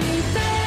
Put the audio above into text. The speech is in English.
Everything